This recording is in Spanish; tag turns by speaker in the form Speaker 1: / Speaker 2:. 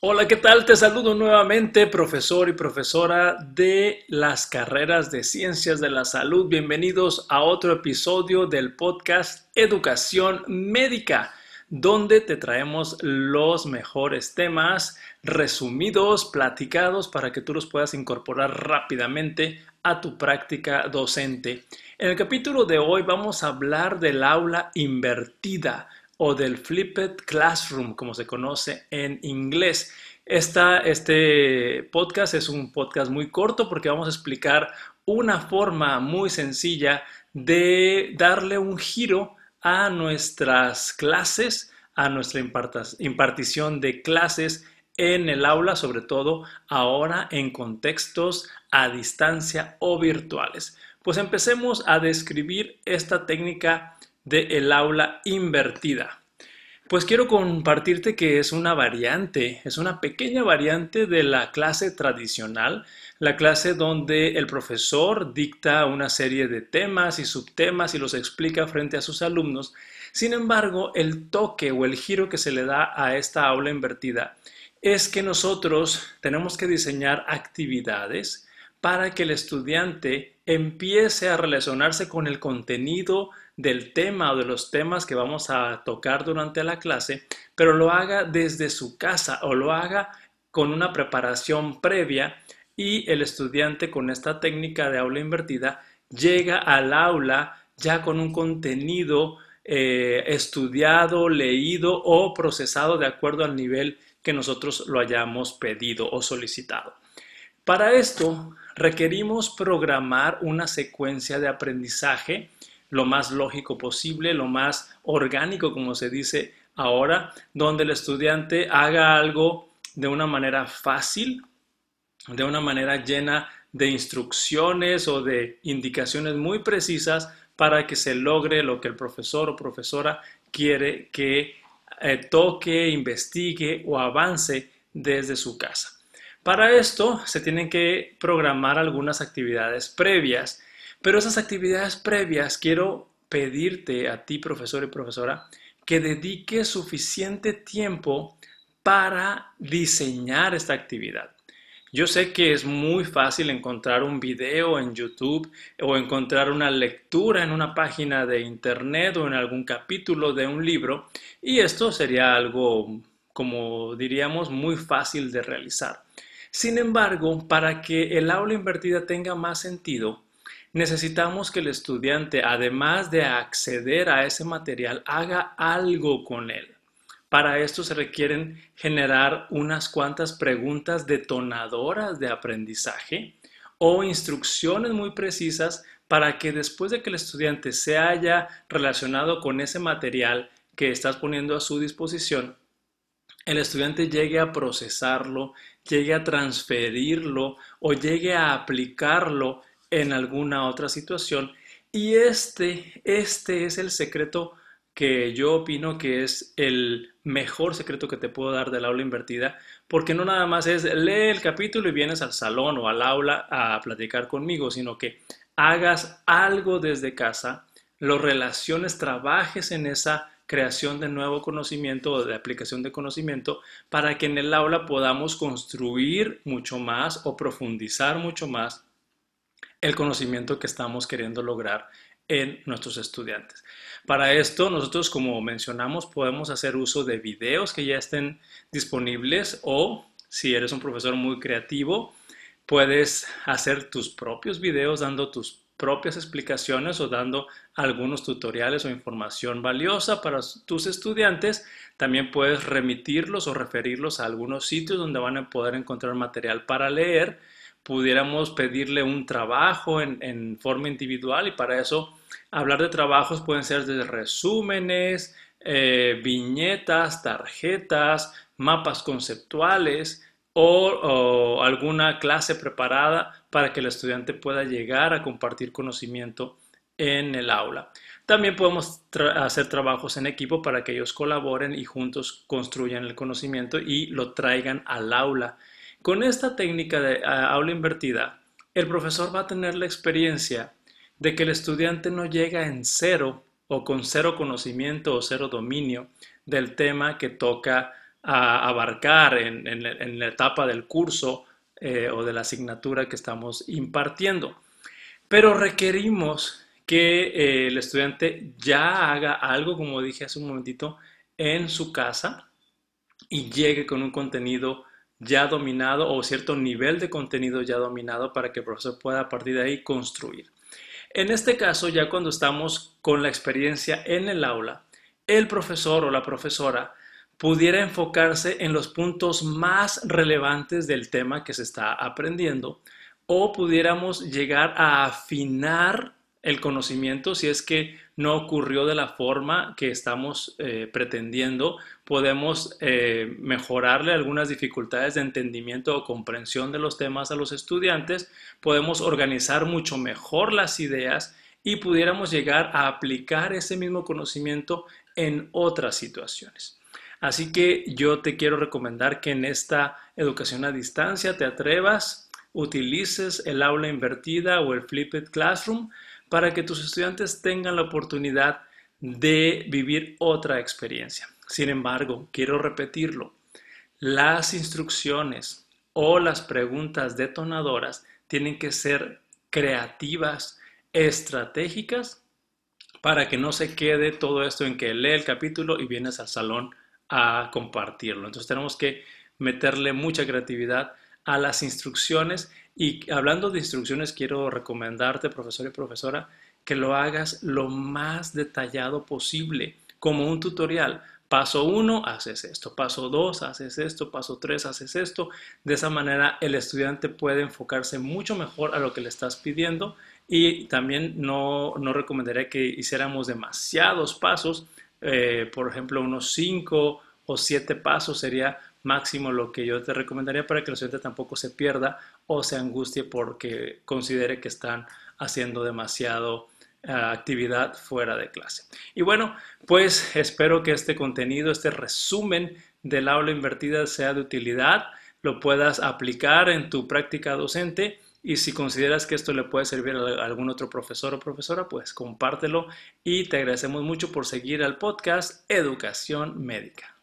Speaker 1: Hola, ¿qué tal? Te saludo nuevamente, profesor y profesora de las carreras de ciencias de la salud. Bienvenidos a otro episodio del podcast Educación Médica, donde te traemos los mejores temas resumidos, platicados, para que tú los puedas incorporar rápidamente a tu práctica docente. En el capítulo de hoy vamos a hablar del aula invertida o del Flipped Classroom, como se conoce en inglés. este podcast es un podcast muy corto porque vamos a explicar una forma muy sencilla de darle un giro a nuestras clases, a nuestra impartición de clases en el aula, sobre todo ahora en contextos a distancia o virtuales. Pues empecemos a describir esta técnica del aula invertida. Pues quiero compartirte que es una variante, es una pequeña variante de la clase tradicional, la clase donde el profesor dicta una serie de temas y subtemas y los explica frente a sus alumnos. Sin embargo, el toque o el giro que se le da a esta aula invertida es que nosotros tenemos que diseñar actividades para que el estudiante empiece a relacionarse con el contenido del tema o de los temas que vamos a tocar durante la clase, pero lo haga desde su casa o lo haga con una preparación previa y el estudiante con esta técnica de aula invertida llega al aula ya con un contenido eh, estudiado, leído o procesado de acuerdo al nivel que nosotros lo hayamos pedido o solicitado. Para esto requerimos programar una secuencia de aprendizaje lo más lógico posible, lo más orgánico, como se dice ahora, donde el estudiante haga algo de una manera fácil, de una manera llena de instrucciones o de indicaciones muy precisas para que se logre lo que el profesor o profesora quiere que eh, toque, investigue o avance desde su casa. Para esto se tienen que programar algunas actividades previas pero esas actividades previas quiero pedirte a ti, profesor y profesora, que dediques suficiente tiempo para diseñar esta actividad. Yo sé que es muy fácil encontrar un video en YouTube o encontrar una lectura en una página de internet o en algún capítulo de un libro y esto sería algo, como diríamos, muy fácil de realizar. Sin embargo, para que el aula invertida tenga más sentido, necesitamos que el estudiante, además de acceder a ese material, haga algo con él. Para esto se requieren generar unas cuantas preguntas detonadoras de aprendizaje o instrucciones muy precisas para que después de que el estudiante se haya relacionado con ese material que estás poniendo a su disposición, el estudiante llegue a procesarlo, llegue a transferirlo o llegue a aplicarlo en alguna otra situación. Y este, este es el secreto que yo opino que es el mejor secreto que te puedo dar del aula invertida, porque no nada más es lee el capítulo y vienes al salón o al aula a platicar conmigo, sino que hagas algo desde casa, lo relaciones, trabajes en esa creación de nuevo conocimiento o de aplicación de conocimiento para que en el aula podamos construir mucho más o profundizar mucho más el conocimiento que estamos queriendo lograr en nuestros estudiantes. Para esto, nosotros, como mencionamos, podemos hacer uso de videos que ya estén disponibles o, si eres un profesor muy creativo, puedes hacer tus propios videos dando tus propias explicaciones o dando algunos tutoriales o información valiosa para tus estudiantes. También puedes remitirlos o referirlos a algunos sitios donde van a poder encontrar material para leer pudiéramos pedirle un trabajo en, forma individual y para eso hablar de trabajos pueden ser de resúmenes, eh, viñetas, tarjetas, mapas conceptuales o, alguna clase preparada para que el estudiante pueda llegar a compartir conocimiento en el aula. También podemos hacer trabajos en equipo para que ellos colaboren y juntos construyan el conocimiento y lo traigan al aula. Con esta técnica de aula invertida, el profesor va a tener la experiencia de que el estudiante no llega en cero o con cero conocimiento o cero dominio del tema que toca a abarcar en, la etapa del curso eh, o de la asignatura que estamos impartiendo. Pero requerimos que eh, el estudiante ya haga algo, como dije hace un momentito, en su casa y llegue con un contenido ya dominado o cierto nivel de contenido ya dominado para que el profesor pueda a partir de ahí construir. En este caso, ya cuando estamos con la experiencia en el aula, el profesor o la profesora pudiera enfocarse en los puntos más relevantes del tema que se está aprendiendo o pudiéramos llegar a afinar el conocimiento si es que no ocurrió de la forma que estamos eh, pretendiendo, podemos eh, mejorarle algunas dificultades de entendimiento o comprensión de los temas a los estudiantes, podemos organizar mucho mejor las ideas y pudiéramos llegar a aplicar ese mismo conocimiento en otras situaciones. Así que yo te quiero recomendar que en esta educación a distancia te atrevas, utilices el aula invertida o el flipped classroom para que tus estudiantes tengan la oportunidad de vivir otra experiencia. Sin embargo, quiero repetirlo, las instrucciones o las preguntas detonadoras tienen que ser creativas, estratégicas, para que no se quede todo esto en que lee el capítulo y vienes al salón a compartirlo. Entonces tenemos que meterle mucha creatividad a las instrucciones y hablando de instrucciones, quiero recomendarte, profesor y profesora, que lo hagas lo más detallado posible, como un tutorial. Paso 1, haces esto. Paso 2, haces esto. Paso 3, haces esto. De esa manera el estudiante puede enfocarse mucho mejor a lo que le estás pidiendo y también no, no recomendaría que hiciéramos demasiados pasos. Eh, por ejemplo, unos 5 o 7 pasos sería máximo lo que yo te recomendaría para que el estudiante tampoco se pierda o se angustie porque considere que están haciendo demasiado eh, actividad fuera de clase. Y bueno, pues espero que este contenido, este resumen del aula invertida sea de utilidad, lo puedas aplicar en tu práctica docente y si consideras que esto le puede servir a algún otro profesor o profesora, pues compártelo y te agradecemos mucho por seguir al podcast Educación Médica.